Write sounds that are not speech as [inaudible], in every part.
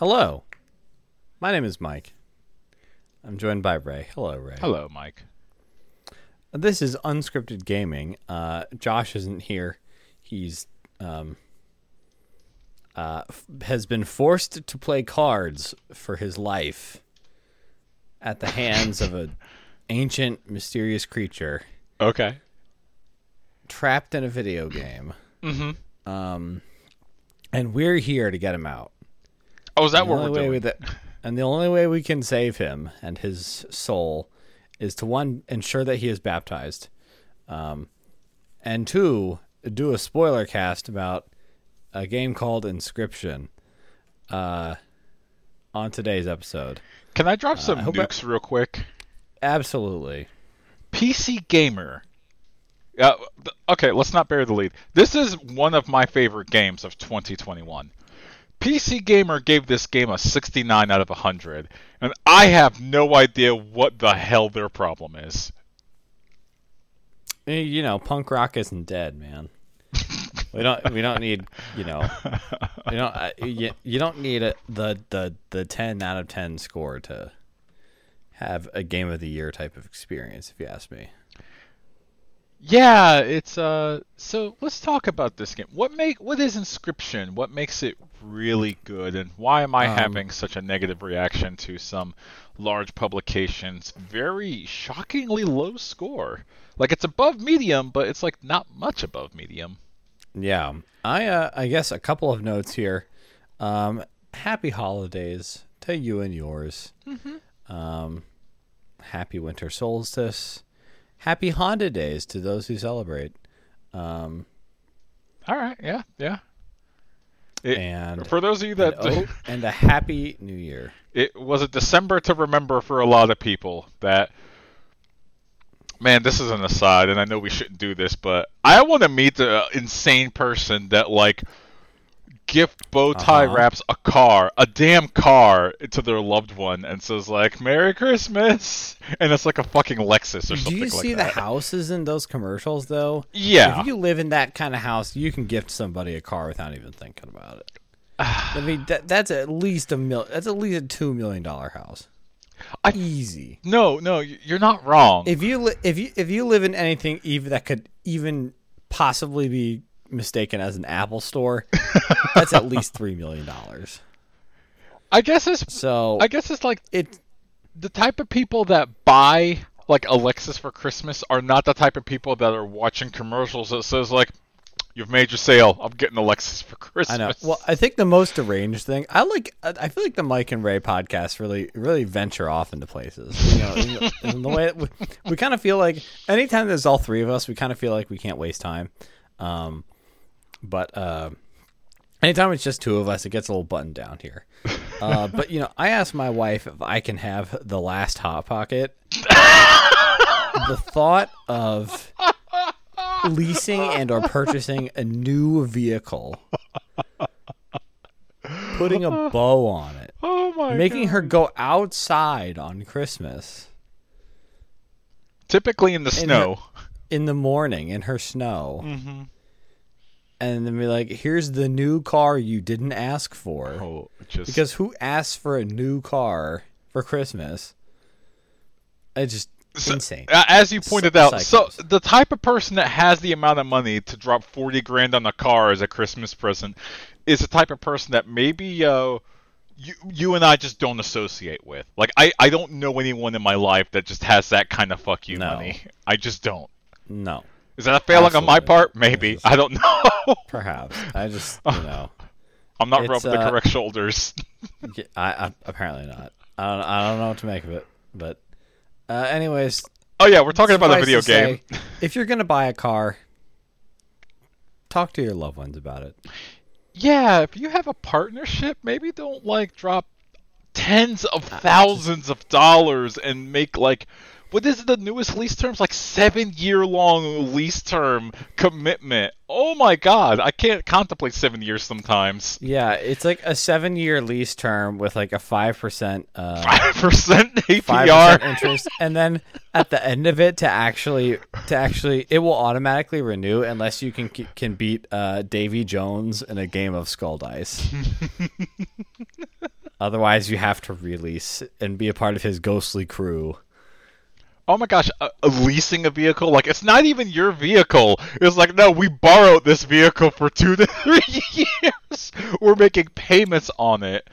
Hello. My name is Mike. I'm joined by Ray. Hello, Ray. Hello, Mike. This is unscripted gaming. Uh, Josh isn't here. He's um, uh, f- has been forced to play cards for his life at the hands of an ancient, mysterious creature Okay. trapped in a video game. Mm-hmm. Um, and we're here to get him out. Oh, is that The what we're doing? we and the only way we can save him and his soul is to one ensure that he is baptized, um, and two do a spoiler cast about a game called Inscryption. Uh, on today's episode, Can I drop some I hope I- nukes real quick? absolutely. PC Gamer. Uh, okay, let's not bury the lead. This is one of my favorite games of 2021. PC Gamer gave this game a 69 out of 100, and I have no idea what the hell their problem is. Eh, You know, punk rock isn't dead, man. [laughs] we don't. We don't need. You know. You don't. You, you don't need a, the the the ten out of ten score to have a game of the year type of experience. If you ask me. Yeah, it's uh. So let's talk about this game. What make what is Inscryption? What makes it really good, and why am I Um, having such a negative reaction to some large publications' very shockingly low score? Like it's above medium, but it's like not much above medium. Yeah, I uh, I guess a couple of notes here. Um, happy holidays to you and yours. Um, happy winter solstice. Happy Honda days to those who celebrate. Um, All right, yeah, yeah. It- and for those of you and, that oh, [laughs] and a happy new year. it was a December to remember for a lot of people that man, this is an aside and I know we shouldn't do this, but I want to meet the uh, insane person that like gift bow tie Uh-huh. wraps a car, a damn car to their loved one and says like "Merry Christmas." And it's like a fucking Lexus or something. Do you like see the that. houses in those commercials though? Yeah. If you live in that kind of house, you can gift somebody a car without even thinking about it. [sighs] I mean, that, that's at least a mil. That's at least a two million dollar house. I- Easy. No, no, you're not wrong. If you li- if you if you live in anything even that could even possibly be mistaken as an Apple store, that's at least three million dollars. I guess it's So I guess it's like it the type of people that buy like Alexis for Christmas are not the type of people that are watching commercials that says like, "You've made your sale. I'm getting Alexis for Christmas." I know. Well, I think the most deranged thing I like. I feel like the Mike and Ray podcast really, really venture off into places. You know, in, the- in the way we, we kind of feel like anytime there's all three of us, we kind of feel like we can't waste time. Um, but uh, anytime it's just two of us, it gets a little buttoned down here. [laughs] Uh, but you know, I asked my wife if I can have the last hot pocket. the thought of leasing and or purchasing a new vehicle putting a bow on it [laughs] oh my making God. her go outside on christmas typically in the in snow. in the morning in her snow Mm-hmm. And then be like here's the new car you didn't ask for Oh, just because who asks for a new car for christmas it's just So- insane As you pointed Psy- out, so the type of person that has the amount of money to drop forty grand on a car as a Christmas present is the type of person that maybe uh, you you and I just don't associate with. Like I, I don't know anyone in my life that just has that kind of fuck you No. money. I just don't. no Is that a failing on my part? Maybe. I don't [laughs] know. perhaps i just you [laughs] know I'm not rubbing the uh, correct shoulders. [laughs] Yeah, I, I apparently not. I don't. I don't know what to make of it. But, uh, anyways, oh yeah, we're talking about suffice video game. say, if you're gonna buy a car, talk to your loved ones about it. Yeah, if you have a partnership, maybe don't like drop tens of thousands of dollars and make like what is the newest lease terms? Like seven year long lease term commitment. Oh my god, I can't contemplate seven years sometimes. Yeah, it's like a seven-year lease term with like a five percent, uh, [laughs] Five percent five percent APR. interest, and then at the end of it, to actually, to actually, it will automatically renew unless you can can beat uh, Davy Jones in a game of Skull Dice. [laughs] Otherwise, you have to release and be a part of his ghostly crew. Oh my gosh, uh, leasing a vehicle? Like, it's not even your vehicle. It's like, no, we borrowed this vehicle for two to [laughs] three years. We're making payments on it.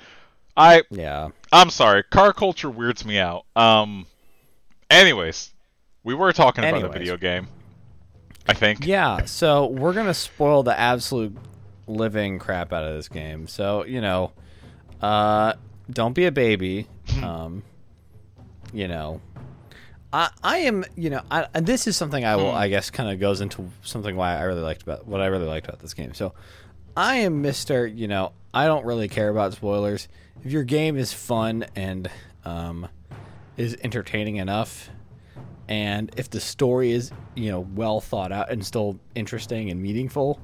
I, Yeah. I'm sorry, car culture weirds me out. Um, anyways, we were talking about a video game. I think. Yeah, so we're gonna spoil the absolute living crap out of this game. So you know, uh, don't be a baby. [laughs] Um, you know, I I am you know, I, and this is something I will I guess kind of goes into something why I really liked about what I really liked about this game. So I am Mister. You know, I don't really care about spoilers. If your game is fun and um, is entertaining enough, and if the story is you know well thought out and still interesting and meaningful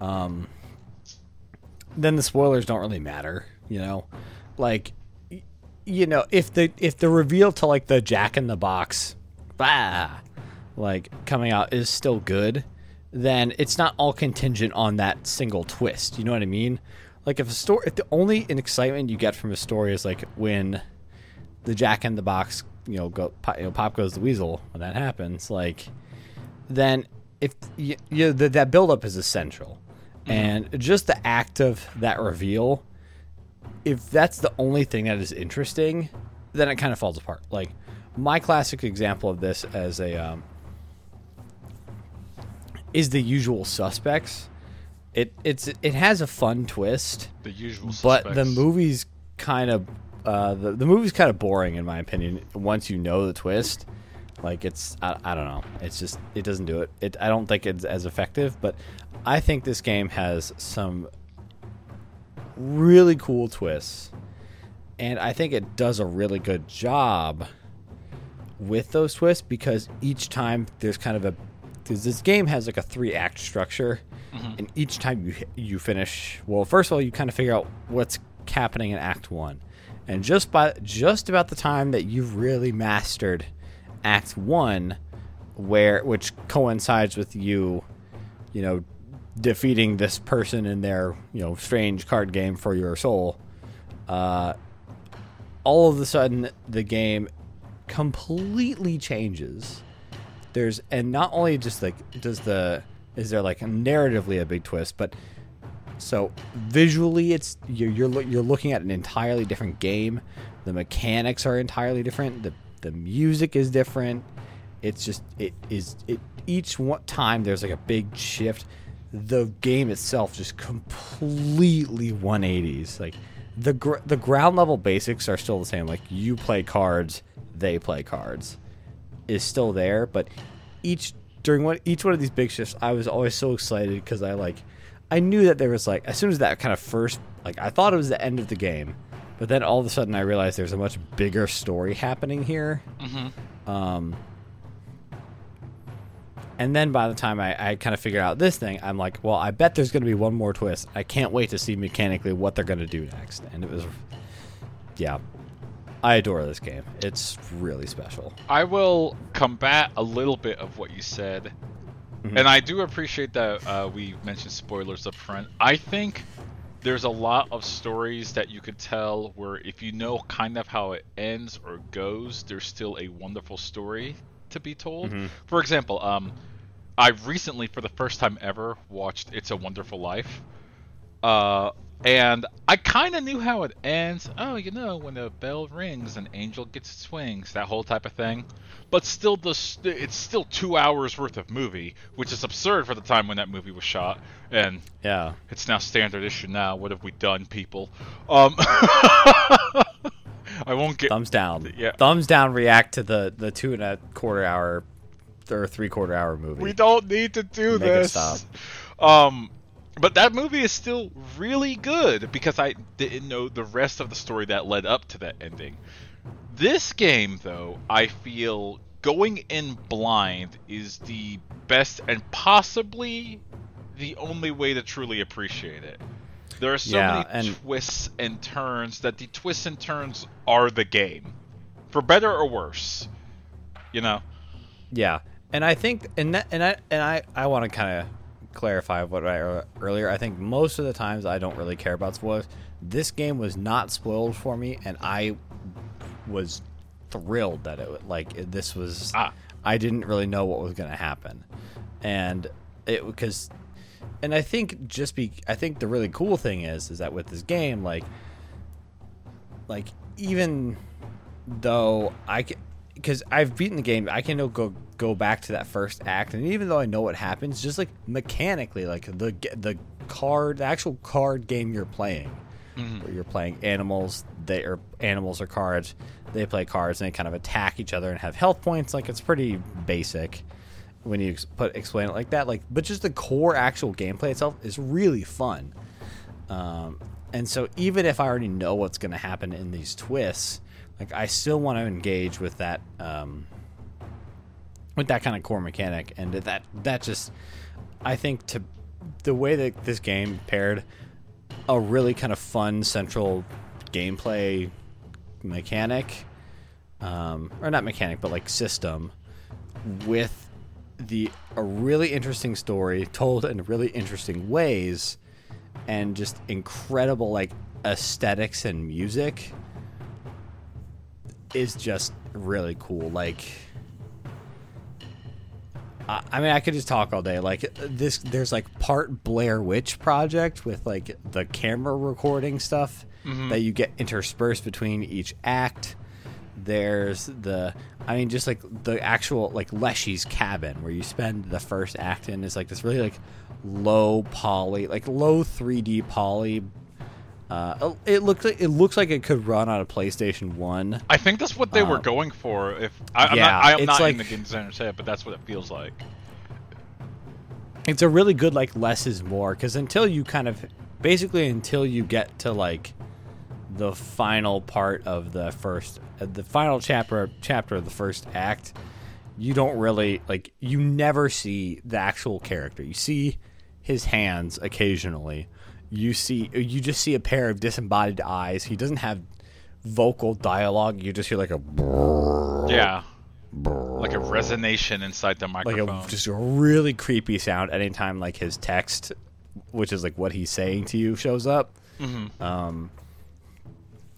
um then the spoilers don't really matter you know like you know if the if the reveal to like the jack in the box bah, like coming out is still good then it's not all contingent on that single twist. You know what i mean? Like if a story if the only excitement you get from a story is like when the Jack in the Box, you know, go pop, you know, pop goes the weasel when that happens. Like, then if you, you that that build up is essential, mm-hmm. and just the act of that reveal, if that's the only thing that is interesting, then it kind of falls apart. Like my classic example of this as a um, is the Usual Suspects. It it's it has a fun twist The usual but the movie's kind of uh, the the movie's kind of boring in my opinion. Once you know the twist, like it's I, I don't know, it's just it doesn't do it. It I don't think it's as effective. But I think this game has some really cool twists, and I think it does a really good job with those twists because each time there's kind of a because this game has like a three act structure mm-hmm. and each time you you finish well first of all you kind of figure out what's happening in act 1 and just by just about the time that you've really mastered act 1 where which coincides with you you know defeating this person in their you know strange card game for your soul uh all of a sudden the game completely changes. There's and not only just like does the is there like narratively a big twist but so visually it's you're you're, you're looking at an entirely different game. The mechanics are entirely different. The the music is different. It's just it is it each one time there's like a big shift the game itself just completely 180s like the gr- the ground level basics are still the same. Like you play cards they play cards is still there, but each during one each one of these big shifts, I was always so excited because I like I knew that there was like as soon as that kind of first like I thought it was the end of the game, but then all of a sudden I realized there's a much bigger story happening here. Um, and then by the time I, I kind of figure out this thing, I'm like, well, I bet there's going to be one more twist. I can't wait to see mechanically what they're going to do next. And it was, yeah, I adore this game. It's really special. I will combat a little bit of what you said, and I do appreciate that uh, we mentioned spoilers up front. I think there's a lot of stories that you could tell where if you know kind of how it ends or goes, there's still a wonderful story to be told. For example, um, I recently, for the first time ever, watched "It's a Wonderful Life." Uh, and I kind of knew how it ends. Oh, you know, when the bell rings, an angel gets its wings, that whole type of thing. But still, the st- it's still two hours worth of movie, which is absurd for the time when that movie was shot. And Yeah. it's now standard issue now. What have we done, people? Um, [laughs] I won't get. Thumbs down. Yeah. Thumbs down. React to the the two and a quarter hour or three quarter hour movie. We don't need to do Make this. stop. Um, but that movie is still really good because I didn't know the rest of the story that led up to that ending. This game, though, I feel going in blind is the best and possibly the only way to truly appreciate it. There are so Yeah, many and- twists and turns that the twists and turns are the game, for better or worse. You know. Yeah, and I think, and that, and I, and I, I want to kind of clarify what I earlier. I think most of the times I don't really care about spoilers. This game was not spoiled for me, and I was thrilled that it like this was. Ah. I didn't really know what was going to happen, and it because, and I think just be I think the really cool thing is is that with this game like, like even though I can because I've beaten the game, I can go go back to that first act, and even though I know what happens, just like mechanically, like the the card, the actual card game you're playing, mm-hmm. where you're playing animals, they are animals or cards, they play cards and they kind of attack each other and have health points. Like it's pretty basic when you ex- put explain it like that. Like, but just the core actual gameplay itself is really fun. Um, and so even if I already know what's going to happen in these twists, like I still want to engage with that um, with that kind of core mechanic, and that that just I think to the way that this game paired a really kind of fun central gameplay mechanic, um, or not mechanic, but like system with the a really interesting story told in really interesting ways and just incredible like aesthetics and music is just really cool like I I mean, I could just talk all day. Like this, there's like part Blair Witch Project with like the camera recording stuff mm-hmm. that you get interspersed between each act. There's the, I mean, just like the actual like Leshy's cabin where you spend the first act in is like this really like low poly, like low 3D poly. Uh, it looks like it looks like it could run on a PlayStation One. I think that's what they were Um, going for. If I, I'm yeah, not, I'm it's not like- in the game designer's head, but that's what it feels like. it's a really good like less is more because until you kind of basically until you get to like the final part of the first uh, the final chapter chapter of the first act you don't really like you never see the actual character. You see his hands occasionally. You see you just see a pair of disembodied eyes. He doesn't have vocal dialogue. You just hear like a Yeah, like a resonation inside the microphone like a just a really creepy sound anytime like his text which is like what he's saying to you shows up. Um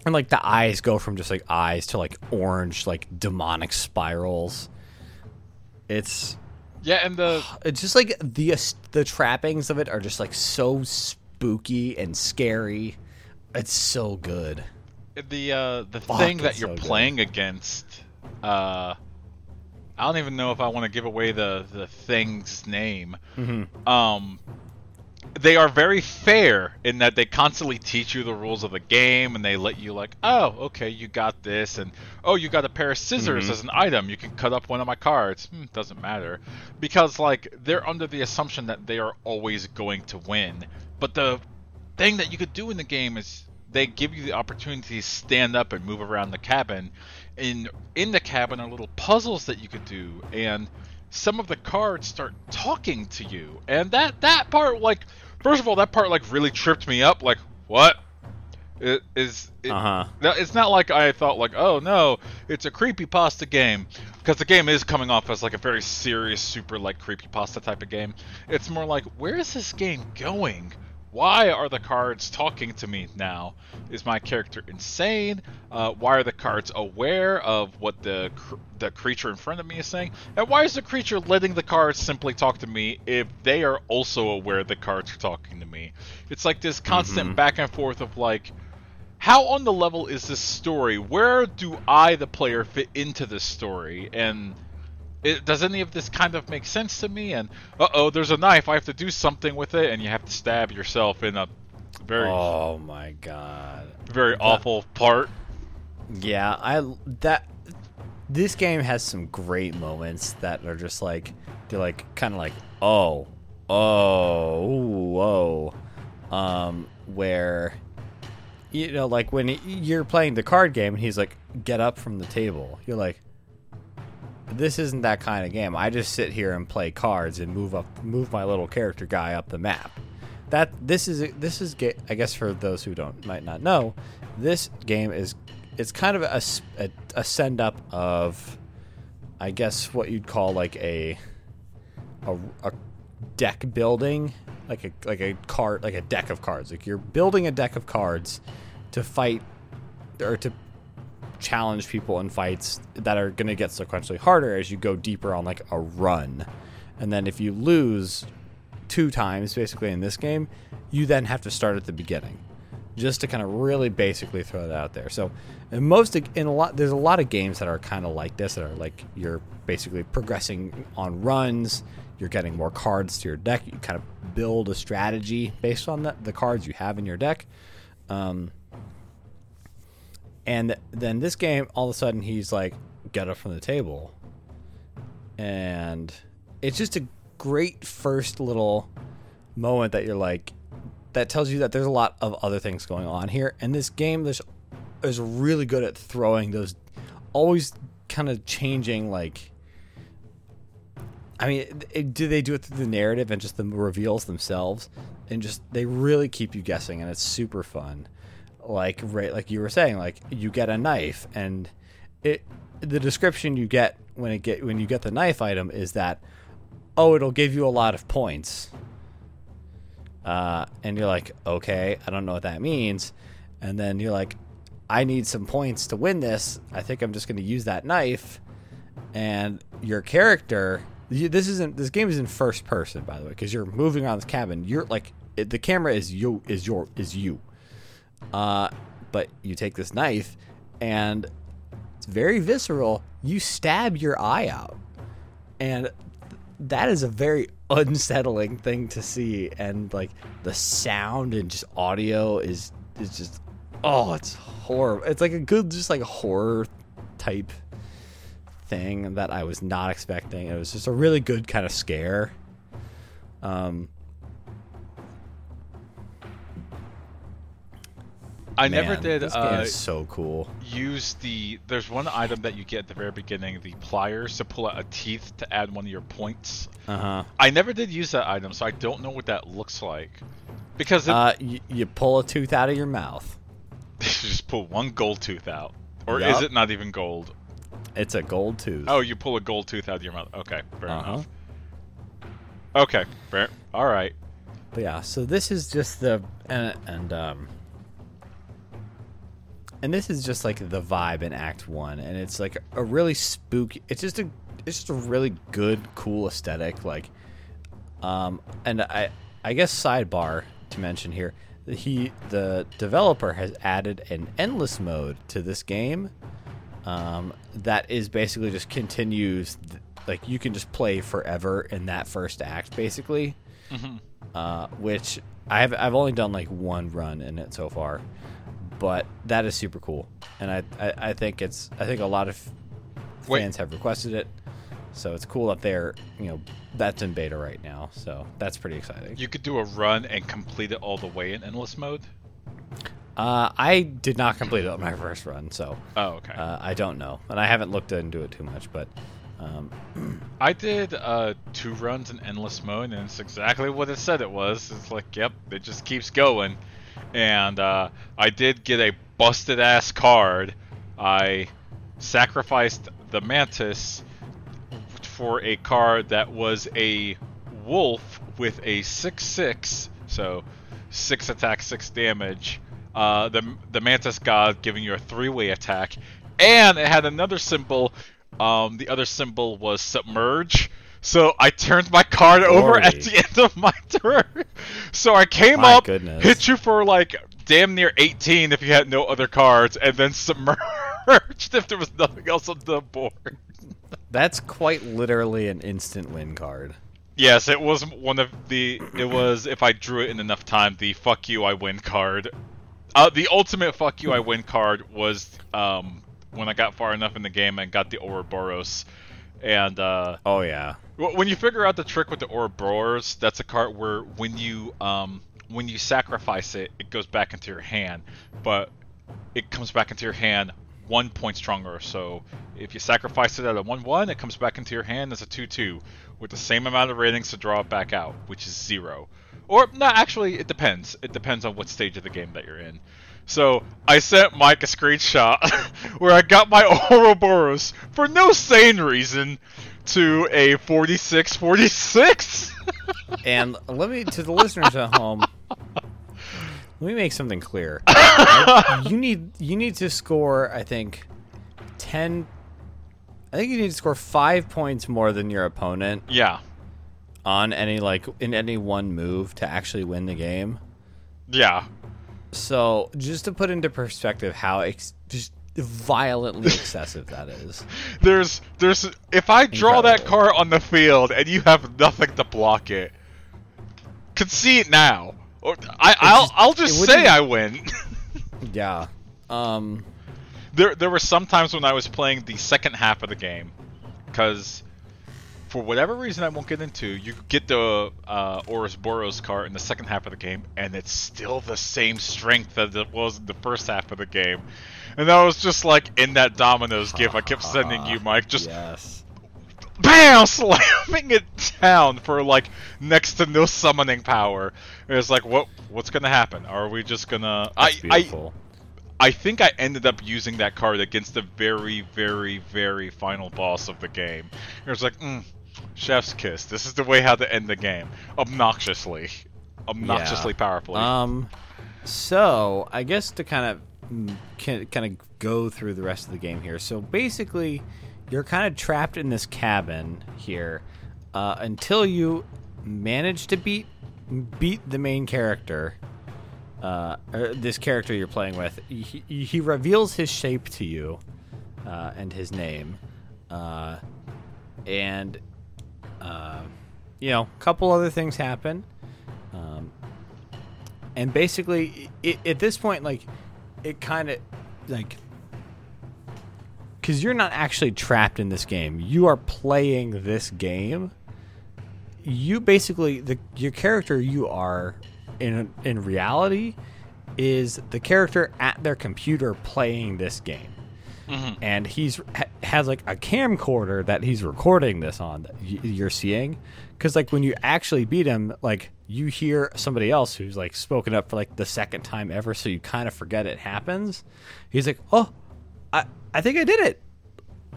and like the eyes go from just like eyes to like orange like demonic spirals it's yeah, and the [sighs] it's just like the the trappings of it are just like so spooky and scary it's so good the uh, the Fuck, thing that you're so good. playing against. Uh, I don't even know if I want to give away the the thing's name. Mm-hmm. Um, they are very fair in that they constantly teach you the rules of the game and they let you like, oh, okay, you got this, and oh, you got a pair of scissors Mm-hmm. as an item. You can cut up one of my cards. Hmm, doesn't matter, because like they're under the assumption that they are always going to win. But the thing that you could do in the game is they give you the opportunity to stand up and move around the cabin. In in the cabin are little puzzles that you could do, and some of the cards start talking to you. And that that part, like, first of all, that part like really tripped me up. Like, what? It is. It, uh-huh no, it's not like I thought like, oh no, it's a creepy pasta game because the game is coming off as like a very serious, super like creepy pasta type of game. It's more like, where is this game going? Why are the cards talking to me now? Is my character insane? Uh, why are the cards aware of what the cr- the creature in front of me is saying? And why is the creature letting the cards simply talk to me if they are also aware the cards are talking to me? It's like this constant back and forth of like, how on the level is this story? Where do I, the player, fit into this story? And it, does any of this kind of make sense to me? And uh oh, there's a knife. I have to do something with it, and you have to stab yourself in a very, oh my god very awful part. Yeah, I that this game has some great moments that are just like they're like kind of like oh oh whoa um where you know like when you're playing the card game and he's like get up from the table you're like this isn't that kind of game i just sit here and play cards and move up move my little character guy up the map that this is this is i guess for those who don't might not know this game is it's kind of a send up of i guess what you'd call like a a, a deck building, like a like a card, like a deck of cards. Like you're building a deck of cards to fight or to challenge people in fights that are going to get sequentially harder as you go deeper on like a run. And then if you lose two times basically in this game, you then have to start at the beginning. Just to kind of really basically throw that out there. So, in most in a lot there's a lot of games that are kind of like this that are like you're basically progressing on runs, you're getting more cards to your deck, you kind of build a strategy based on the, the cards you have in your deck. Um, and then this game, all of a sudden, he's like, get up from the table. And it's just a great first little moment that you're like, that tells you that there's a lot of other things going on here. And this game, there's is really good at throwing those, always kind of changing like. I mean, it, do they do it through the narrative and just the reveals themselves, and just they really keep you guessing, and it's super fun like right like you were saying like you get a knife and it the description you get when it get when you get the knife item is that oh it'll give you a lot of points. Uh, and you're like okay i don't know what that means. And then you're like i need some points to win this. I think i'm just going to use that knife. And your character this isn't this game is in first person by the way because you're moving around this cabin. You're like the camera is you is your is you uh, but you take this knife and it's very visceral. You stab your eye out. And that is a very [laughs] unsettling thing to see. And like the sound and just audio is is just oh, it's horrible. It's like a good just like horror type thing that I was not expecting. It was just a really good kind of scare. Um, I Man, never did. This game uh, is so cool. Use the. There's one item that you get at the very beginning, the pliers to pull out a teeth to add one of your points. Uh huh. I never did use that item, so I don't know what that looks like. Because it, uh, you, you pull a tooth out of your mouth. [laughs] you just pull one gold tooth out, or yep. is it not even gold? It's a gold tooth. Oh, you pull a gold tooth out of your mouth. Okay, fair uh-huh. enough. Okay, fair. All right. But yeah, so this is just the and, and um and this is just like the vibe in Act One, and it's like a really spooky. It's just a it's just a really good, cool aesthetic. Like, um, and I I guess sidebar to mention here, he the developer has added an endless mode to this game, um, that is basically just continues. Like you can just play forever in that first act, basically. Mm-hmm. Uh, which I have I've only done like one run in it so far but that is super cool, and I, I, I think it's I think a lot of fans Wait. have requested it, so it's cool that they're you know that's in beta right now, so that's pretty exciting. You could do a run and complete it all the way in endless mode. Uh, I did not complete it on my [laughs] first run, so oh okay. Uh, I don't know, and I haven't looked into it too much, but um, [clears throat] I did uh, two runs in endless mode, and it's exactly what it said it was. It's like, yep, it just keeps going and uh, I did get a busted ass card. I sacrificed the mantis for a card that was a wolf with a six six, so six attack, six damage. Uh, the the mantis god giving you a three way attack, and it had another symbol. Um, the other symbol was submerge. So I turned my card over at the [laughs] end of my turn. So I came my up, goodness. hit you for like damn near 18 if you had no other cards, and then [laughs] submerged if there was nothing else on the board. That's quite literally an instant win card. Yes, it was one of the. It was if I drew it in enough time, the "fuck you, I win" card. Uh, the ultimate "fuck you, I win" card was um, when I got far enough in the game and got the Ouroboros and uh, oh yeah, when you figure out the trick with the Ouroboros, that's a card where when you um, when you sacrifice it, it goes back into your hand, but it comes back into your hand one point stronger. So if you sacrifice it at a 1 1, it comes back into your hand as a 2 2 with the same amount of ratings to draw it back out, which is zero. Or, no, actually, it depends. It depends on what stage of the game that you're in. So I sent Mike a screenshot [laughs] where I got my [laughs] Ouroboros for no sane reason to a 46 46. And let me to the listeners at home. Let me make something clear. You need you need to score. I think ten. I think you need to score five points more than your opponent yeah. on any like in any one move to actually win the game. Yeah. So just to put into perspective how ex- just violently excessive that is. [laughs] There's there's if I draw that car on the field and you have nothing to block it, concede now. Or I I'll just- I'll just say I win. [laughs] Yeah. Um. there there were some times when I was playing the second half of the game, because for whatever reason I won't get into, you get the uh, Boros car in the second half of the game, and it's still the same strength as it was in the first half of the game. And I was just like in that Domino's gif I kept sending you, Mike, just [laughs] yes. BAM! [laughs] Slamming it down for like next to no summoning power. It was like, what? What's gonna happen? Are we just gonna? I, That's I beautiful. I think I ended up using that card against the very, very, very final boss of the game. It was like, mm, chef's kiss. This is the way how to end the game. Obnoxiously, obnoxiously powerfully. Um, so I guess to kind of can kind of go through the rest of the game here. So basically, you're kind of trapped in this cabin here uh, until you manage to beat beat the main character. Uh, this character you're playing with, he, he reveals his shape to you uh, and his name, uh, and uh, you know, a couple other things happen. Um, and basically it, at this point like it kind of like because you're not actually trapped in this game. You are playing this game. You basically the your character you are in in reality is the character at their computer playing this game and he's ha- has like a camcorder that he's recording this on that y- you're seeing. Because like when you actually beat him like you hear somebody else who's like spoken up for like the second time ever so you kind of forget it happens. He's like oh i i think i did it.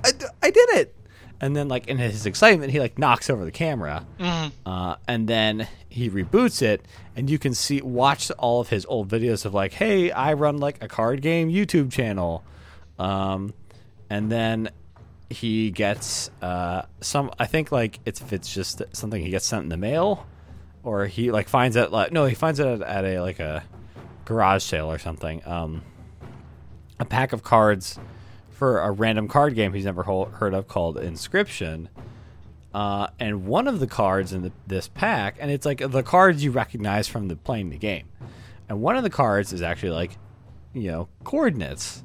I, I did it. And then like in his excitement he like knocks over the camera. Uh, and then he reboots it and you can see watch all of his old videos of like hey i run like a card game youtube channel um, and then he gets uh, some. I think like it's if it's just something he gets sent in the mail, or he like finds it. Like no, he finds it at, at a like a garage sale or something. Um, a pack of cards for a random card game he's never ho- heard of called Inscryption. Uh, and one of the cards in the, this pack, and it's like the cards you recognize from the playing the game, and one of the cards is actually like, you know, coordinates.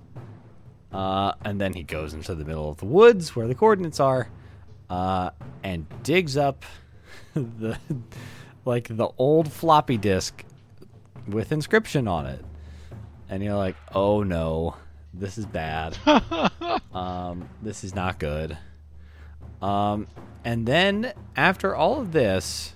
Uh, and then he goes into the middle of the woods where the coordinates are, uh, and digs up [laughs] the like the old floppy disk with Inscryption on it. And you're like, oh no, this is bad. [laughs] um, this is not good. Um, and then after all of this,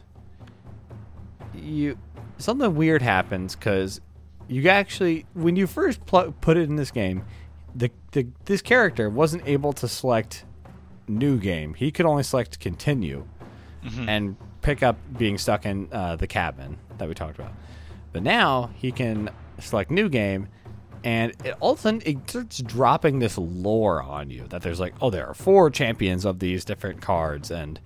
you something weird happens because you actually when you first pl- put it in this game, the, the this character wasn't able to select new game. He could only select continue and pick up being stuck in uh, the cabin that we talked about. But now he can select new game, and it, all of a sudden it starts dropping this lore on you that there's like, oh, there are four champions of these different cards, and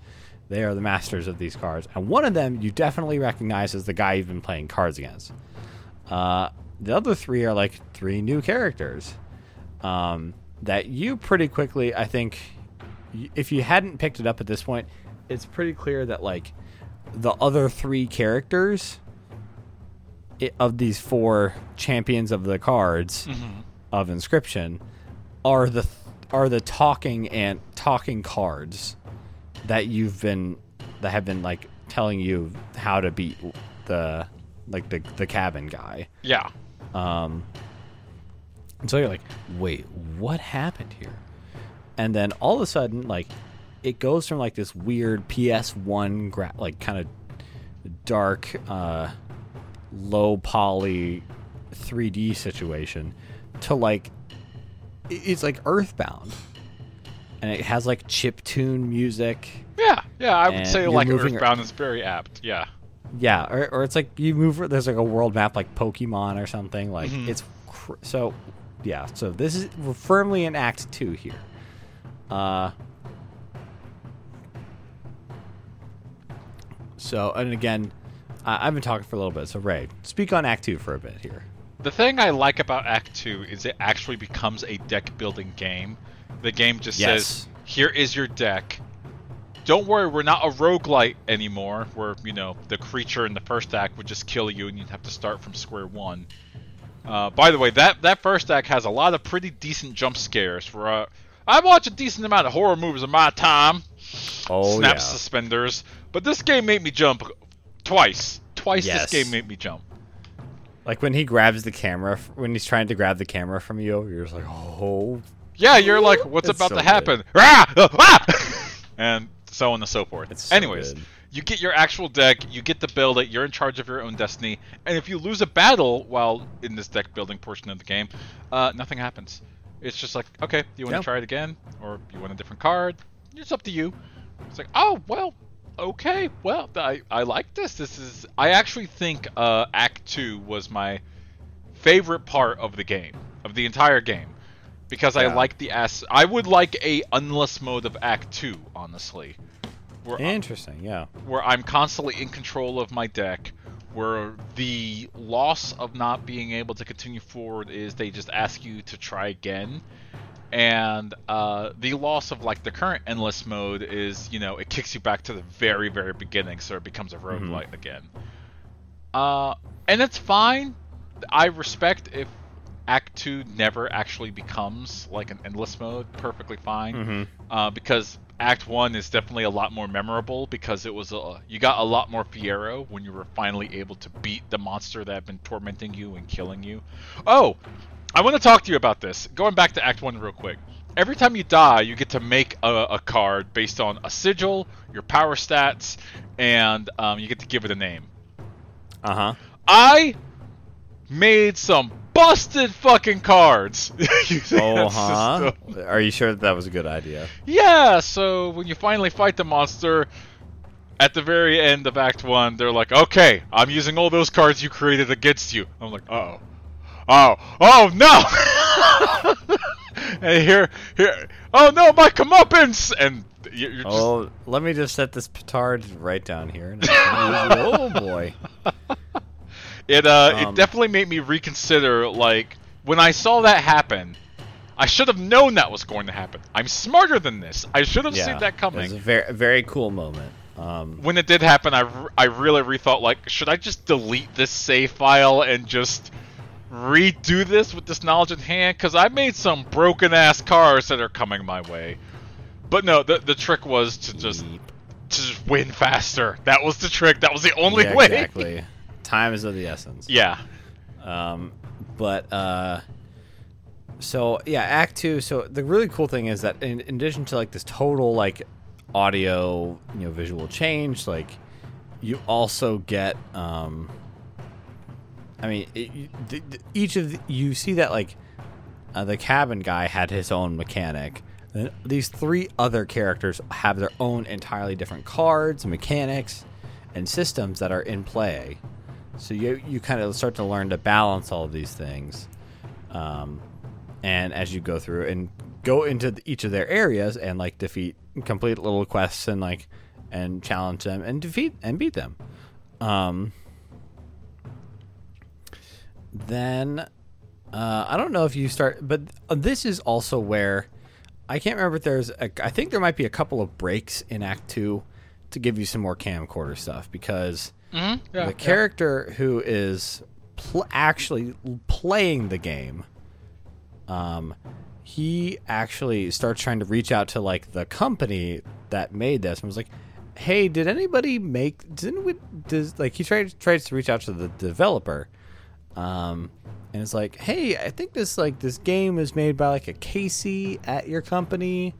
they are the masters of these cards, and one of them you definitely recognize as the guy you've been playing cards against. Uh, the other three are like three new characters um, that you pretty quickly, I think, if you hadn't picked it up at this point, it's pretty clear that like the other three characters of these four champions of the cards of Inscryption are the are the talking and talking cards that you've been that have been like telling you how to beat the like the the cabin guy. yeah. Um, and so you're like, wait, what happened here? And then all of a sudden, like, it goes from like this weird PS1 gra- like kind of dark, uh, low poly 3D situation to like, it's like Earthbound. and it has like chip tune music. Yeah, yeah, I would say like Earthbound is very apt. Yeah. Yeah, or, or it's like you move. There's like a world map like Pokemon or something. Like Mhm. it's cr- so. Yeah, so this is we're firmly in Act Two here. Uh. So and again, I, I've been talking for a little bit. So Ray, speak on Act Two for a bit here. The thing I like about Act 2 is it actually becomes a deck building game. The game just Yes. says, here is your deck. Don't worry, we're not a roguelite anymore, where, you know, the creature in the first act would just kill you and you'd have to start from square one. Uh, by the way, that, that first act has a lot of pretty decent jump scares. For uh, I've watched a decent amount of horror movies in my time. Oh Snap yeah. suspenders. But this game made me jump twice. Twice Yes. this game made me jump. Like when he grabs the camera, when he's trying to grab the camera from you, you're just like, oh. Yeah, you're like, what's about so to happen? [laughs] Ah! Uh, ah! [laughs] and so on and so forth. It's so Anyways, good. You get your actual deck, you get to build it, you're in charge of your own destiny, and if you lose a battle while in this deck building portion of the game, uh, nothing happens. It's just like, okay, do you want to Yeah. try it again? Or you want a different card? It's up to you. It's like, oh, well, okay, well, I, I like this. This is, I actually think uh, Act 2 was my favorite part of the game, of the entire game. Because I like the ass. I would like a unless mode of Act 2, honestly. Where, Interesting. Yeah. where I'm constantly in control of my deck, where the loss of not being able to continue forward is they just ask you to try again. And uh, the loss of like the current endless mode is, you know, it kicks you back to the very, very beginning, so it becomes a roguelite again. Uh, and it's fine. I respect if Act Two never actually becomes like an endless mode. Perfectly fine Mm-hmm. uh, because Act One is definitely a lot more memorable because it was a you got a lot more Fiero when you were finally able to beat the monster that had been tormenting you and killing you. Oh, I want to talk to you about this. Going back to Act One real quick. Every time you die, you get to make a, a card based on a sigil, your power stats, and um, you get to give it a name. Uh huh. I made some busted fucking cards. [laughs] Oh, huh. Are you sure that that was a good idea? Yeah, so when you finally fight the monster, at the very end of Act 1, they're like, okay, I'm using all those cards you created against you. I'm like, oh. Oh, oh no! [laughs] and here, here, oh no, my comeuppance! And you- you're just, Oh, let me just set this petard right down here. and I can use it. oh boy. [laughs] it, uh, um, it definitely made me reconsider, like, when I saw that happen, I should have known that was going to happen. I'm smarter than this. I should have Yeah. seen that coming. It was a very, very cool moment. Um, when it did happen, I I really rethought like, should I just delete this save file and just redo this with this knowledge in hand? Because I made some broken ass cars that are coming my way. But no, the the trick was to just to just win faster. That was the trick. That was the only yeah, way. exactly. [laughs] Time is of the essence. Yeah. Um, but uh, so yeah, Act Two. So the really cool thing is that in, in addition to like this total like audio, you know, visual change, like you also get. Um, I mean, it, you- the, the, each of the, you see that like uh, the cabin guy had his own mechanic. Then these three other characters have their own entirely different cards, mechanics, and systems that are in play. So you you kind of start to learn to balance all of these things, um, and as you go through and go into the- each of their areas and like defeat, complete little quests and like and challenge them and defeat and beat them. Um, then uh, I don't know if you start, but this is also where I can't remember if there's. A, I think there might be a couple of breaks in Act Two to give you some more camcorder stuff because Mm-hmm. Yeah. the character who is pl- actually playing the game, um, he actually starts trying to reach out to like the company that made this and was like, "Hey, did anybody make? Didn't we? Does like he tries tries to reach out to the developer, um, and it's like, hey, I think this like this game is made by like a Casey at your company."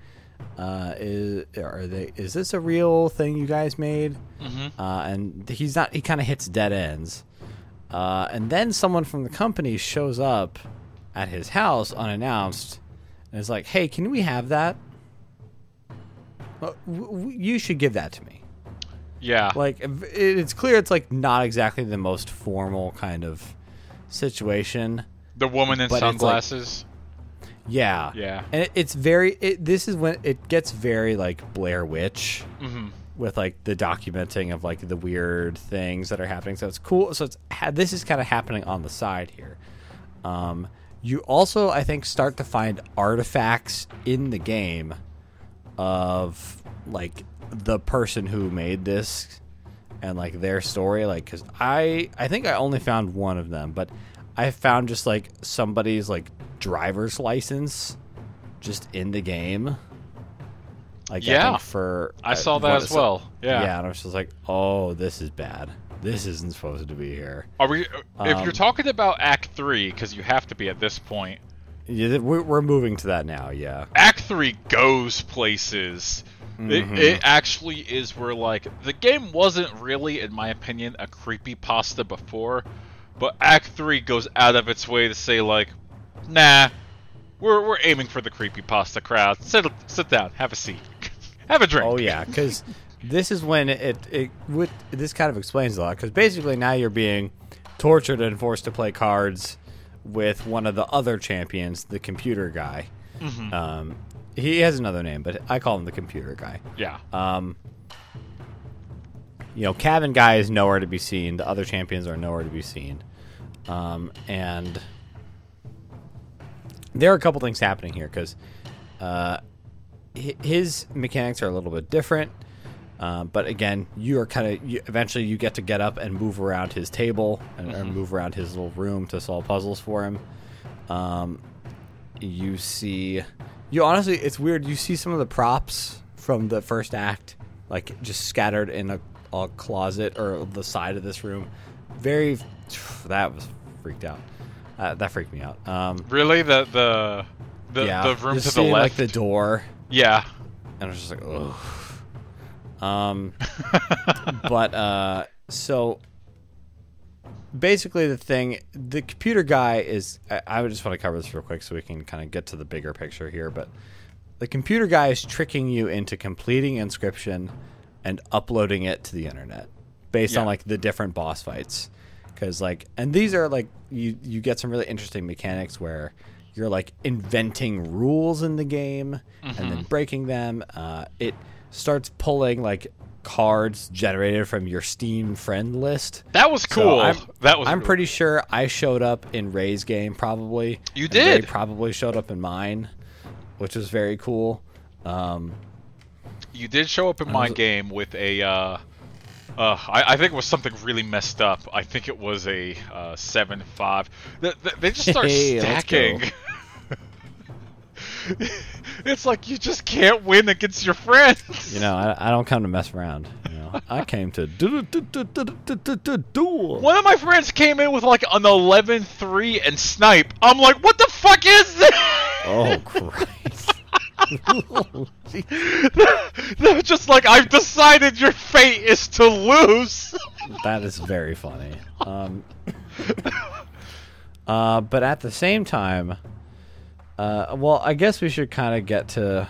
Uh, is are they? Is this a real thing you guys made? Mm-hmm. uh, and he's not he kind of hits dead ends uh, and then someone from the company shows up at his house unannounced and is like hey can we have that w- w- you should give that to me. Yeah. Like it- it's clear it's like not exactly the most formal kind of situation. the woman in sunglasses. Yeah. Yeah. And it, it's very. It, this is when it gets very like Blair Witch hmm with like the documenting of like the weird things that are happening. So it's cool. So it's ha- this is kind of happening on the side here. Um, you also, I think, start to find artifacts in the game of like the person who made this and like their story. Like, because I, I think I only found one of them, but I found just like somebody's like driver's license just in the game. Like, I Yeah. think for I uh, saw that as well. Yeah. yeah, and I was just like, oh, this is bad. This isn't supposed to be here. Are we? if Um, you're talking about Act Three, because you have to be at this point. Yeah, we're, moving to that now. Yeah. Act Three goes places. Mhm. It, it actually is where like the game wasn't really, in my opinion, a creepy pasta before, but Act Three goes out of its way to say like, nah, we're we're aiming for the creepy pasta crowd. Sit sit down, have a seat, [laughs] have a drink. Oh yeah, because this is when it it would this kind of explains a lot. Because basically now you're being tortured and forced to play cards with one of the other champions, the computer guy. Mhm. Um, he has another name, but I call him the computer guy. Yeah. Um, you know, cabin guy is nowhere to be seen. The other champions are nowhere to be seen. Um, and there are a couple things happening here because uh, his mechanics are a little bit different. Um, but again, you are kind of eventually you get to get up and move around his table and, and move around his little room to solve puzzles for him. Um, you see, you honestly, it's weird. You see some of the props from the first act, like just scattered in a, a closet or the side of this room. Very, that was freaked out. Uh, that freaked me out. Um, Really, the the the, yeah, the room just to the left. like the door, yeah. and I was just like, ugh. [laughs] Um, but uh, so basically, the thing, the computer guy is. I, I would just want to cover this real quick so we can kind of get to the bigger picture here. But the computer guy is tricking you into completing Inscryption and uploading it to the internet based Yeah. on like the different boss fights. Because like, and these are like you you get some really interesting mechanics where you're like inventing rules in the game and then breaking them. Uh, it starts pulling like cards generated from your Steam friend list. That was So cool. I'm, that was. I'm cool. pretty sure I showed up in Ray's game probably. You and Ray did. probably showed up in mine, which was very cool. Um, You did show up in my game with a. Uh, uh, I, I think it was something really messed up. I think it was a uh, seven five. They, they, just start [laughs] Hey, stacking. [laughs] it's like you just can't win against your friends. you know, I, I don't come to mess around. You know, [laughs] I came to do, do, do, du- du- du- duel. One of my friends came in with like an 11-3 and snipe. I'm like, what the fuck is this? Oh Christ! [laughs] They're just like, I've decided your fate is to lose. [laughs] that is very funny. Um, [coughs] uh, but at the same time, uh, well, I guess we should kind of get to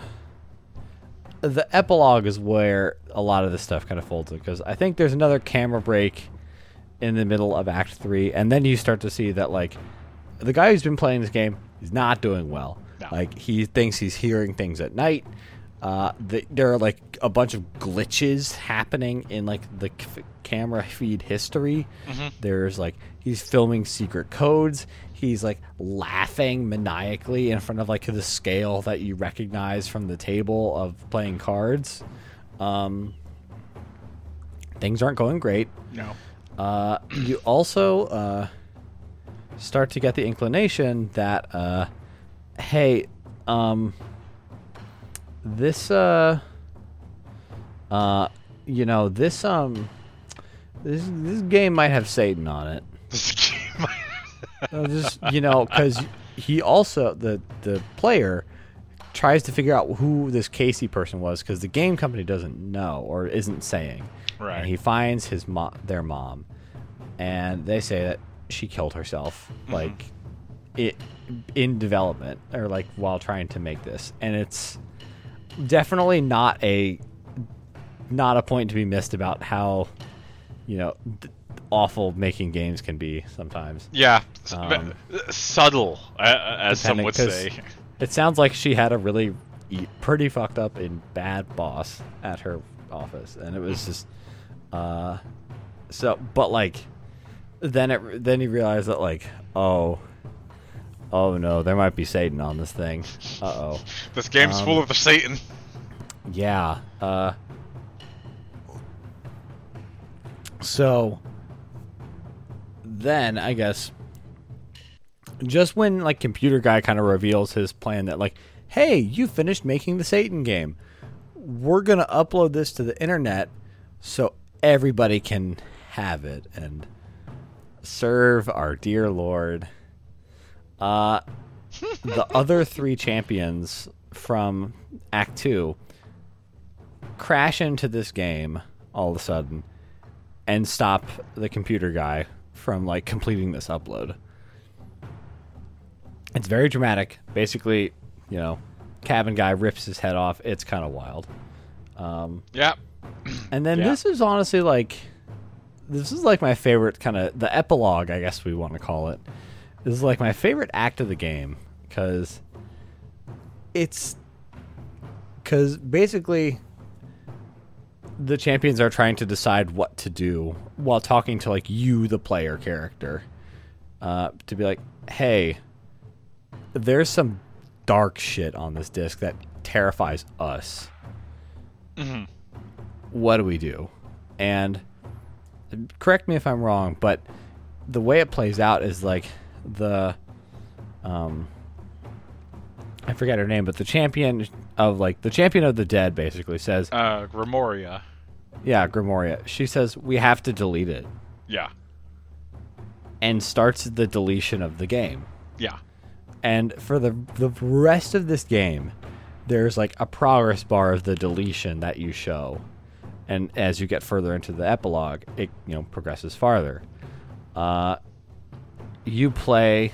the epilogue is where a lot of this stuff kind of folds in because I think there's another camera break in the middle of Act Three, and then you start to see that like the guy who's been playing this game is not doing well. No. Like he thinks he's hearing things at night. Uh, the, there are like a bunch of glitches happening in like the c- camera feed history. There's like he's filming secret codes. He's like laughing maniacally in front of like the scale that you recognize from the table of playing cards. Um, things aren't going great. No. Uh, you also uh, start to get the inclination that, uh, hey, um, this, uh, uh, you know, this, um, this this game might have Satan on it. Uh, just you know, because he also the the player tries to figure out who this Casey person was because the game company doesn't know or isn't saying. Right. And he finds his mom, their mom, and they say that she killed herself, like it in development or like while trying to make this, and it's. definitely not a not a point to be missed about how you know d- awful making games can be sometimes. Yeah, Um, subtle, uh, as some would say. It sounds like she had a really pretty fucked up and bad boss at her office, and it was just uh so. But like, then it then you realize that like, oh, oh no, there might be Satan on this thing. Uh oh. [laughs] This game's um, full of the Satan. Yeah. Uh So then I guess just when like computer guy kind of reveals his plan that like hey, you finished making the Satan game. We're going to upload this to the internet so everybody can have it and serve our dear lord. Uh the other three champions from Act 2 crash into this game all of a sudden and stop the computer guy from like completing this upload. It's very dramatic. Basically, you know, cabin guy rips his head off. It's kind of wild. Um, Yeah. and then Yeah. this is honestly like this is like my favorite kind of the epilogue, I guess we want to call it. This is like my favorite act of the game cuz it's cuz basically the champions are trying to decide what to do while talking to like you the player character. Uh, to be like, "Hey, there's some dark shit on this disc that terrifies us." hmm what do we do? And correct me if I'm wrong, but the way it plays out is like the um I forget her name, but the champion of like the champion of the dead basically says, Uh, Grimoria. yeah, Grimoria. She says we have to delete it Yeah. and starts the deletion of the game. Yeah. And for the the rest of this game, there's like a progress bar of the deletion that you show. And as you get further into the epilogue, it you know progresses farther. Uh, you play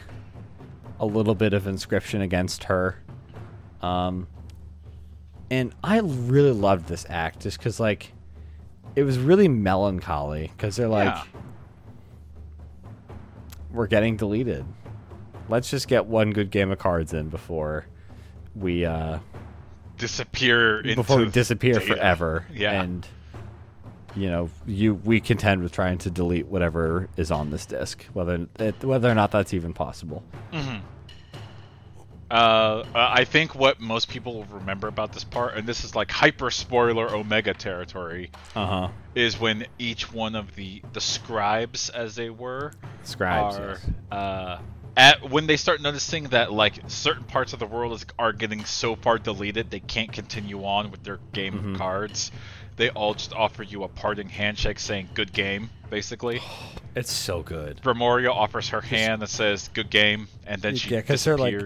a little bit of Inscryption against her. Um, and I really loved this act just because like it was really melancholy because they're like Yeah. we're getting deleted. Let's just get one good game of cards in before we uh Disappear into before we disappear data. forever. Yeah. And you know, you we contend with trying to delete whatever is on this disc, whether it, whether or not that's even possible. Uh, I think what most people remember about this part, and this is like hyper spoiler Omega territory, Uh huh. is when each one of the the scribes, as they were, Scribes. are yes. uh, at when they start noticing that like certain parts of the world is, are getting so far deleted they can't continue on with their game Mm-hmm. of cards. They all just offer you a parting handshake saying "good game," basically. [sighs] It's so good. Grimoria offers her hand that says "good game," and then she yeah, because they're like,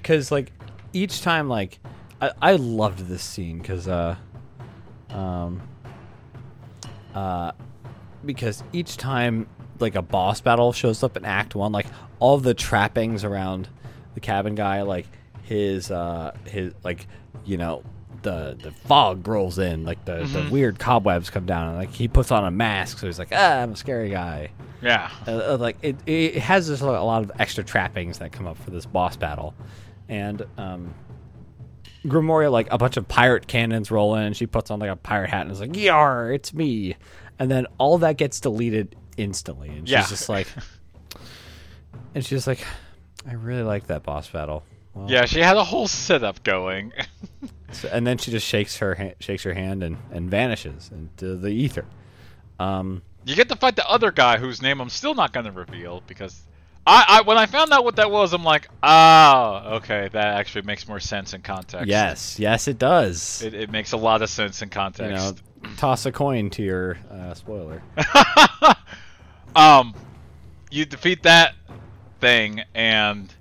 because like each time, like I, I loved this scene because uh, um, uh, because each time like a boss battle shows up in Act One, like all the trappings around the cabin guy, like his uh his like you know the the fog rolls in, like the, the weird cobwebs come down, and like he puts on a mask, so he's like, ah, I'm a scary guy. yeah, Uh, uh, like it, it has just a lot of extra trappings that come up for this boss battle, and um, Grimoria like a bunch of pirate cannons roll in, and she puts on like a pirate hat and is like, "Yar, it's me," and then all that gets deleted instantly, and she's Yeah. just like, and she's like, "I really like that boss battle." Well, yeah. She had a whole setup going. [laughs] so- and then she just shakes her ha- shakes her hand and, and vanishes into the ether. Um, You get to fight the other guy whose name I'm still not going to reveal because I, I when I found out what that was, I'm like, ah, okay, that actually makes more sense in context. yes, yes, it does. it, it makes a lot of sense in you context. know, toss a coin to your uh, spoiler. [laughs] um, you defeat that thing, and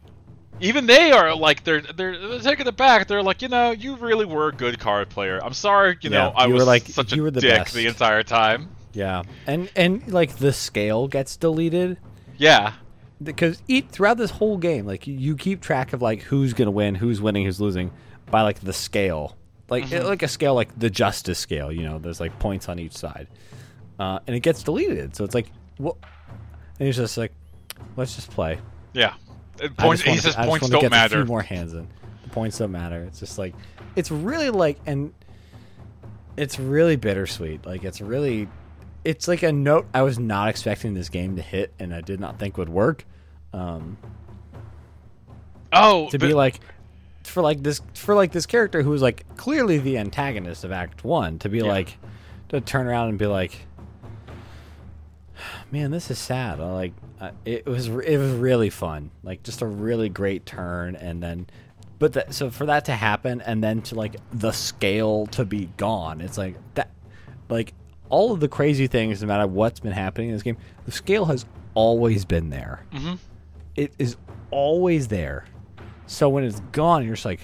even they are like they're they're, they're taking it back. They're like, you know, you really were a good card player. I'm sorry, you know, I you were was like- such you a were the dick best. the entire time. Yeah, and and like the scale gets deleted Yeah, because eat throughout this whole game, like you keep track of like who's gonna win, who's winning, who's losing by like the scale like Mhm. like a scale like the justice scale. You know, there's like points on each side, uh, and it gets deleted. So it's like, what? And he's just like, let's just play. Yeah. Points, he says points don't get A matter. few more hands in. The points don't matter. It's just like, it's really like, and it's really bittersweet. Like it's really, it's like a note I was not expecting this game to hit, and I did not think would work. Um, Oh, to but- be like for like this for like this character who was like clearly the antagonist of act 1 to be Yeah. like to turn around and be like man this is sad I like it was it was really fun like just a really great turn and then but that so for that to happen and then to like the scale to be gone it's like that like all of the crazy things no matter what's been happening in this game the scale has always been there Mhm. it is always there. So when it's gone, you're just like,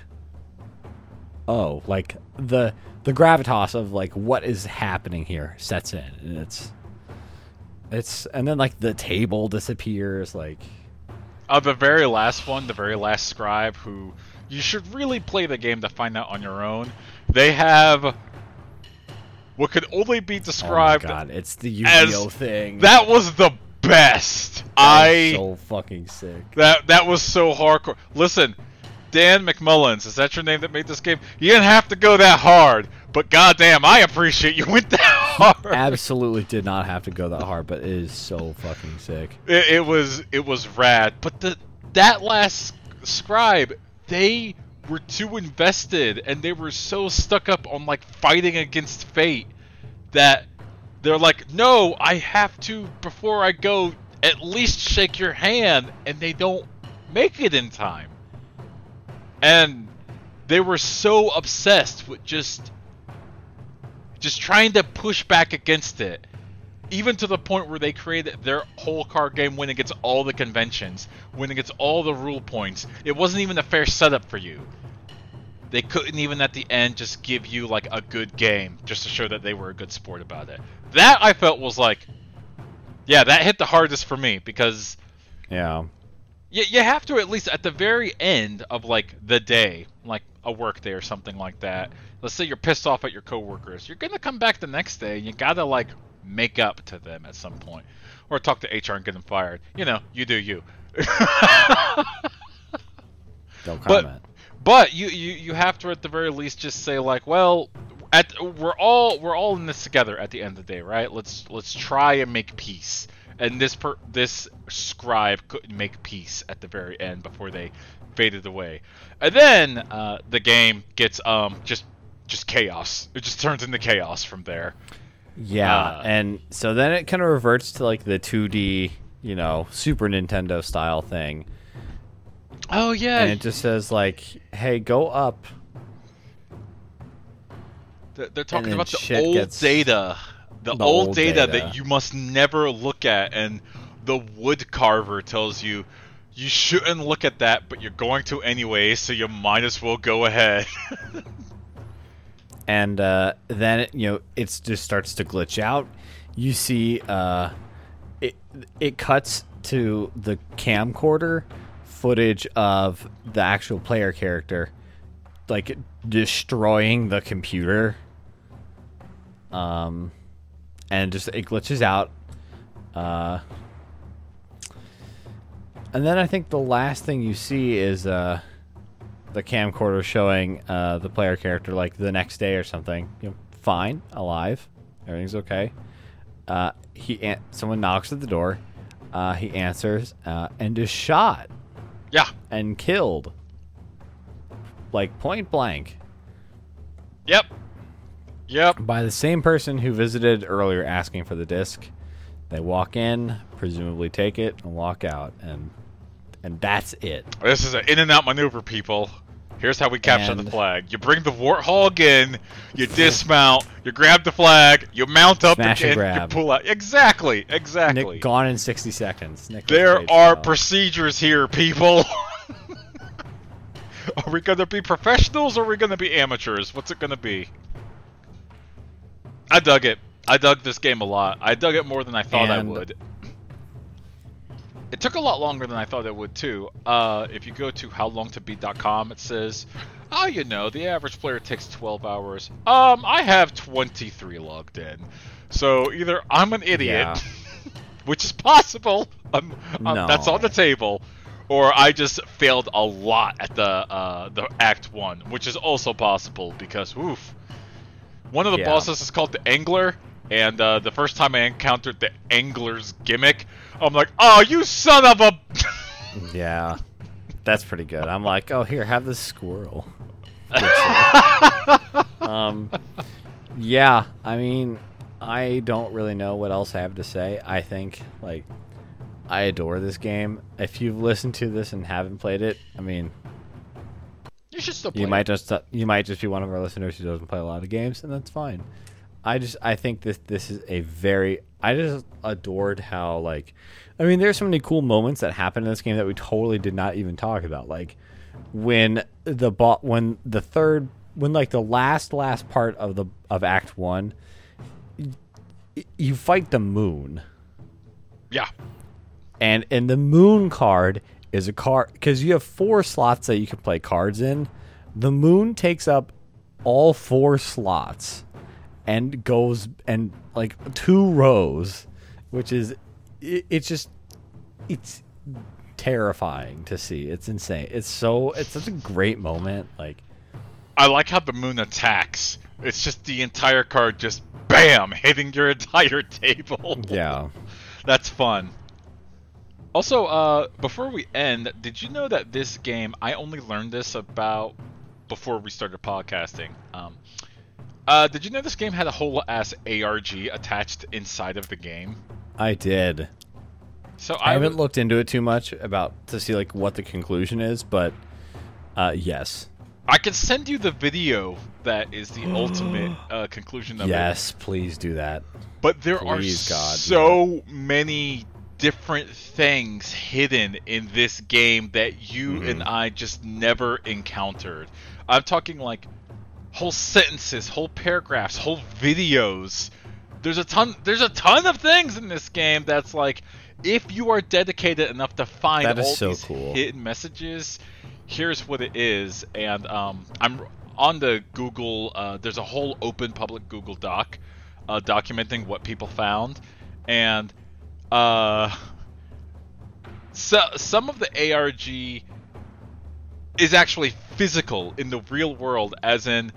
oh, like the the gravitas of like what is happening here sets in, and it's it's and then like the table disappears, like Uh, the very last one, the very last scribe, who you should really play the game to find out on your own. They have what could only be described. oh god, it's the Yu-Gi-Oh thing. that was the best. That I so fucking sick. that that was so hardcore. Listen, Dan McMullins, is that your name that made this game? You didn't have to go that hard, but goddamn, I appreciate you [laughs] went that hard. Absolutely did not have to go that hard, but it is so fucking sick. It, it was it was rad, but the that last scribe, they were too invested and they were so stuck up on like fighting against fate that they're like, "No, I have to before I go at least shake your hand," and they don't make it in time. And they were so obsessed with just just trying to push back against it even to the point where they created their whole card game winning against all the conventions, winning against all the rule points. It wasn't even a fair setup for you. They couldn't even at the end just give you like a good game just to show that they were a good sport about it. That I felt was like, yeah, that hit the hardest for me because Yeah. You, you have to at least at the very end of like the day, like a work day or something like that. Let's say you're pissed off at your coworkers, you're gonna come back the next day and you gotta like make up to them at some point, or talk to HR and get them fired. You know, you do you. [laughs] Don't comment. But- But you, you you have to at the very least just say like, well, at we're all we're all in this together at the end of the day, right? Let's let's try and make peace. And this per, this scribe couldn't make peace at the very end before they faded away. And then uh, the game gets um just just chaos. It just turns into chaos from there. Yeah, Uh, and so then it kind of reverts to like the 2D, you know, Super Nintendo style thing, Oh yeah, and it just says like, "Hey, go up." They're they're talking about the old gets- data, the, The old, old data, data. that you must never look at, and the wood carver tells you you shouldn't look at that, but you're going to anyway, so you might as well go ahead. [laughs] and uh, then it, you know it just starts to glitch out. You see, uh, it it cuts to the camcorder footage of the actual player character, like destroying the computer. Um, and just it glitches out. Uh, and then I think the last thing you see is uh the camcorder showing uh, the player character like the next day or something. You know, fine, alive, everything's okay. Uh, he an- someone knocks at the door. Uh, he answers uh, and is shot yeah, and killed, like point blank, yep, yep. by the same person who visited earlier asking for the disc. They walk in, presumably take it, and walk out, and and that's it. This is an in and out maneuver, people. Here's how we capture the flag. You bring the warthog in, you dismount, you grab the flag, you mount up and you pull out. Exactly, exactly. Nick gone in sixty seconds. Nick There are procedures here, people. [laughs] are we going to be professionals or are we going to be amateurs? What's it going to be? I dug it. I dug this game a lot. I dug it more than I thought And- I would. It took a lot longer than I thought it would too. Uh, if you go to howlongtobeat.com, it says Oh, you know, the average player takes 12 hours. Um, I have 23 logged in. So either I'm an idiot, Yeah. [laughs] which is possible, um, um, No. that's on the table, or I just failed a lot at the uh, the Act One, which is also possible because oof, one of the Yeah. bosses is called the Angler, and uh, the first time I encountered the Angler's gimmick, I'm like, oh, you son of a. [laughs] Yeah, that's pretty good. I'm like, oh, here, have this squirrel. [laughs] Um, yeah, I mean, I don't really know what else I have to say. I think like I adore this game. If you've listened to this and haven't played it, I mean, should still you might just uh, you might just be one of our listeners who doesn't play a lot of games, and that's fine. I just I think this this is a very I just adored how like I mean there's so many cool moments that happen in this game that we totally did not even talk about like when the bo- when the third when like the last last part of the of Act One y- you fight the moon Yeah. and and the moon card is a card because you have four slots that you can play cards in. The moon takes up all four slots and goes and like two rows, which is it, it's just it's terrifying to see. It's insane. It's so it's such a great moment. Like I like how the moon attacks. It's just the entire card just bam hitting your [laughs] entire table. yeah, That's fun. Also, uh, before we end, did you know that this game? I only learned this about before we started podcasting. Um, uh, did you know this game had a whole ass ARG attached inside of the game? I did. So I I, haven't w- looked into it too much about to see like what the conclusion is, but uh, yes, I can send you the video that is the [gasps] ultimate uh, conclusion of it. yes, please do that. But there Please, are God, so many different things hidden in this game that you Mm-hmm. and I just never encountered. I'm talking like whole sentences, whole paragraphs, whole videos. There's a ton there's a ton of things in this game that's like if you are dedicated enough to find That is all so these cool. hidden messages, here's what it is and um I'm on the Google uh, there's a whole open public Google Doc uh, documenting what people found, and uh, so some of the ARG is actually physical in the real world, as in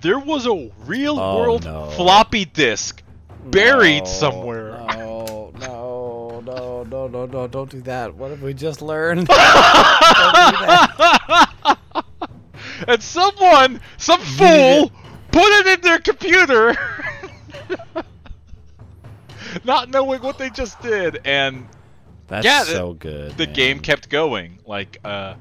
there was a real Oh, world no. floppy disk buried No, somewhere. No, [laughs] no, no, no, no, no! Don't do that. What have we just learned? [laughs] and someone, some fool, put it in their computer, [laughs] [laughs] not knowing what they just did, and That's Yeah, so good. the man. game kept going. Like, uh,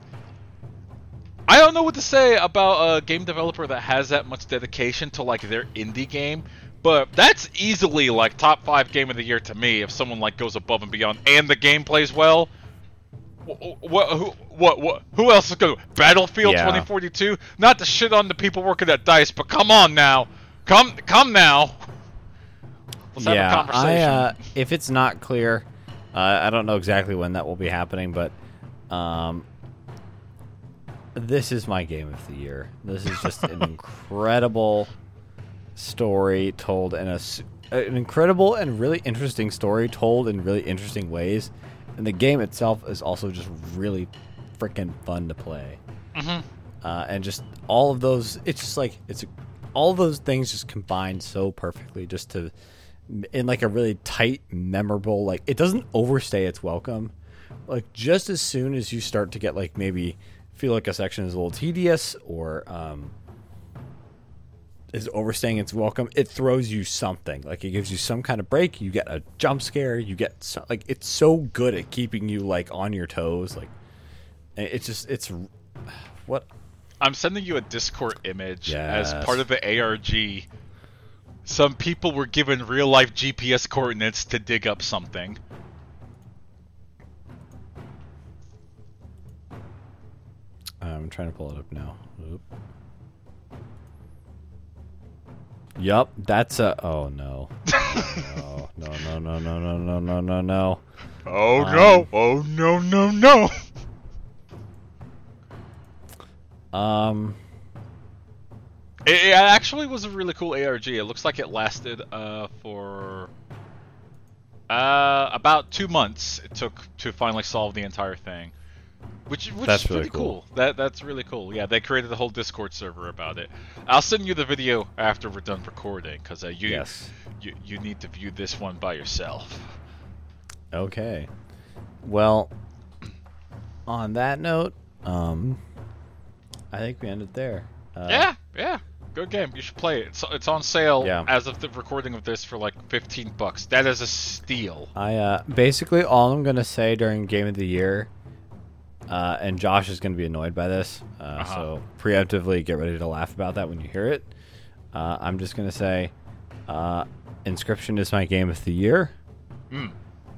I don't know what to say about a game developer that has that much dedication to like their indie game, but that's easily like top five game of the year to me. If someone like goes above and beyond and the game plays well. What? Who? What? What? Who else is going? to Battlefield Yeah. 2042. Not to shit on the people working at Dice, but come on now, come, come now. Let's yeah. I, uh, if it's not clear, uh, I don't know exactly when that will be happening, but um, this is my game of the year. This is just an [laughs] incredible story told in a an incredible and really interesting story told in really interesting ways, and the game itself is also just really freaking fun to play. Mhm. Uh, and just all of those, it's just like it's all those things just combined so perfectly, just to in like a really tight, memorable. Like it doesn't overstay its welcome. Like just as soon as you start to get like maybe feel like a section is a little tedious or um, is overstaying its welcome, it throws you something. Like it gives you some kind of break. You get a jump scare. You get so, like it's so good at keeping you like on your toes. Like it's just it's [sighs] what I'm sending you a Discord image as part of the ARG. Some people were given real life GPS coordinates to dig up something. I'm trying to pull it up now. Oop. Yup, that's a. Oh no. no, no, no, no, no, no, no, no, no, no. Oh Um, no! Oh no! No! No! Um, It, it actually was a really cool ARG. It looks like it lasted uh, for uh, about two months. It took to finally solve the entire thing, which which That's is really pretty cool. cool. That that's really cool. Yeah, they created a whole Discord server about it. I'll send you the video after we're done recording because uh, you, Yes. you you need to view this one by yourself. Okay. Well, on that note, um, I think we ended there. Uh, yeah, yeah. Good game. You should play it. It's, it's on sale Yeah. as of the recording of this for like 15 bucks. That is a steal. I uh, basically all I'm gonna say during game of the year, uh, and Josh is gonna be annoyed by this, uh, Uh-huh. so preemptively get ready to laugh about that when you hear it. Uh, I'm just gonna say, uh, Inscryption is my game of the year. Mm.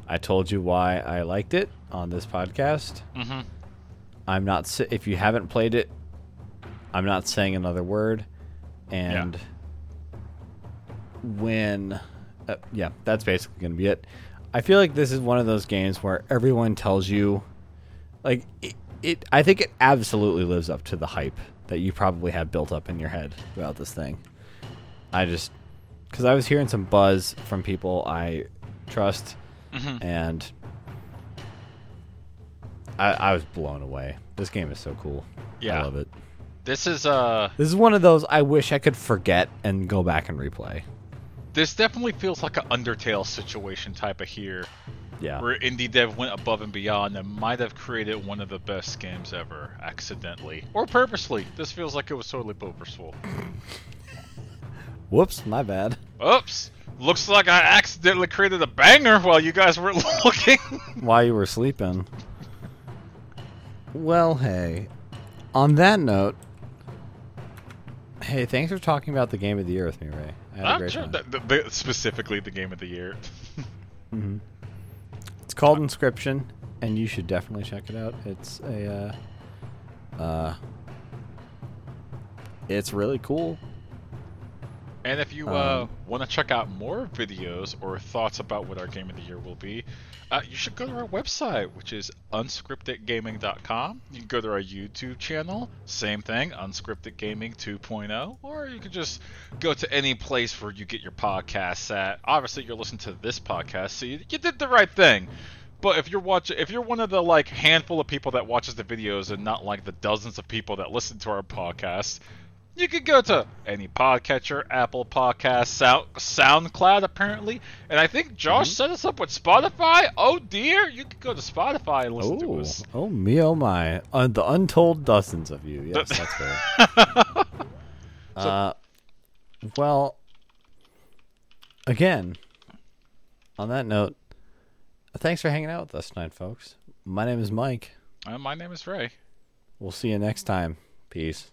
I told you why I liked it on this podcast. Mm-hmm. I'm not. If you haven't played it, I'm not saying another word. And when, uh, yeah, that's basically gonna be it. I feel like this is one of those games where everyone tells you, like, it. it I think it absolutely lives up to the hype that you probably have built up in your head about this thing. I just, because I was hearing some buzz from people I trust, Mhm. and I, I was blown away. This game is so cool. Yeah. I love it. This is uh This is one of those I wish I could forget and go back and replay. this definitely feels like an Undertale situation type of here, Yeah. where indie dev went above and beyond and might have created one of the best games ever, accidentally or purposely. This feels like it was totally purposeful. [laughs] Whoops, my bad. Oops! Looks like I accidentally created a banger while you guys were [laughs] looking. While you were sleeping. Well, hey. On that note, hey, thanks for talking about the game of the year with me, Ray. I had a I'm great sure that- that- specifically the game of the year. [laughs] hmm It's called Inscryption, and you should definitely check it out. It's a, uh, uh, it's really cool. And if you uh, Um, want to check out more videos or thoughts about what our game of the year will be, uh, you should go to our website, which is unscriptedgaming.com. You can go to our YouTube channel, same thing, Unscripted Gaming 2.0, or you can just go to any place where you get your podcasts at. Obviously, you're listening to this podcast, so you, you did the right thing. But if you're watching, if you're one of the like handful of people that watches the videos and not like the dozens of people that listen to our podcast, you could go to any podcatcher, Apple Podcasts, Sound, SoundCloud, apparently, and I think Josh Mhm. set us up with Spotify. Oh dear, you could go to Spotify and listen to Oh, us. oh me, oh my! Uh, the untold dozens of you. Yes, that's fair. [laughs] [laughs] uh, well, again, on that note, thanks for hanging out with us tonight, folks. My name is Mike. Uh, my name is Ray. We'll see you next time. Peace.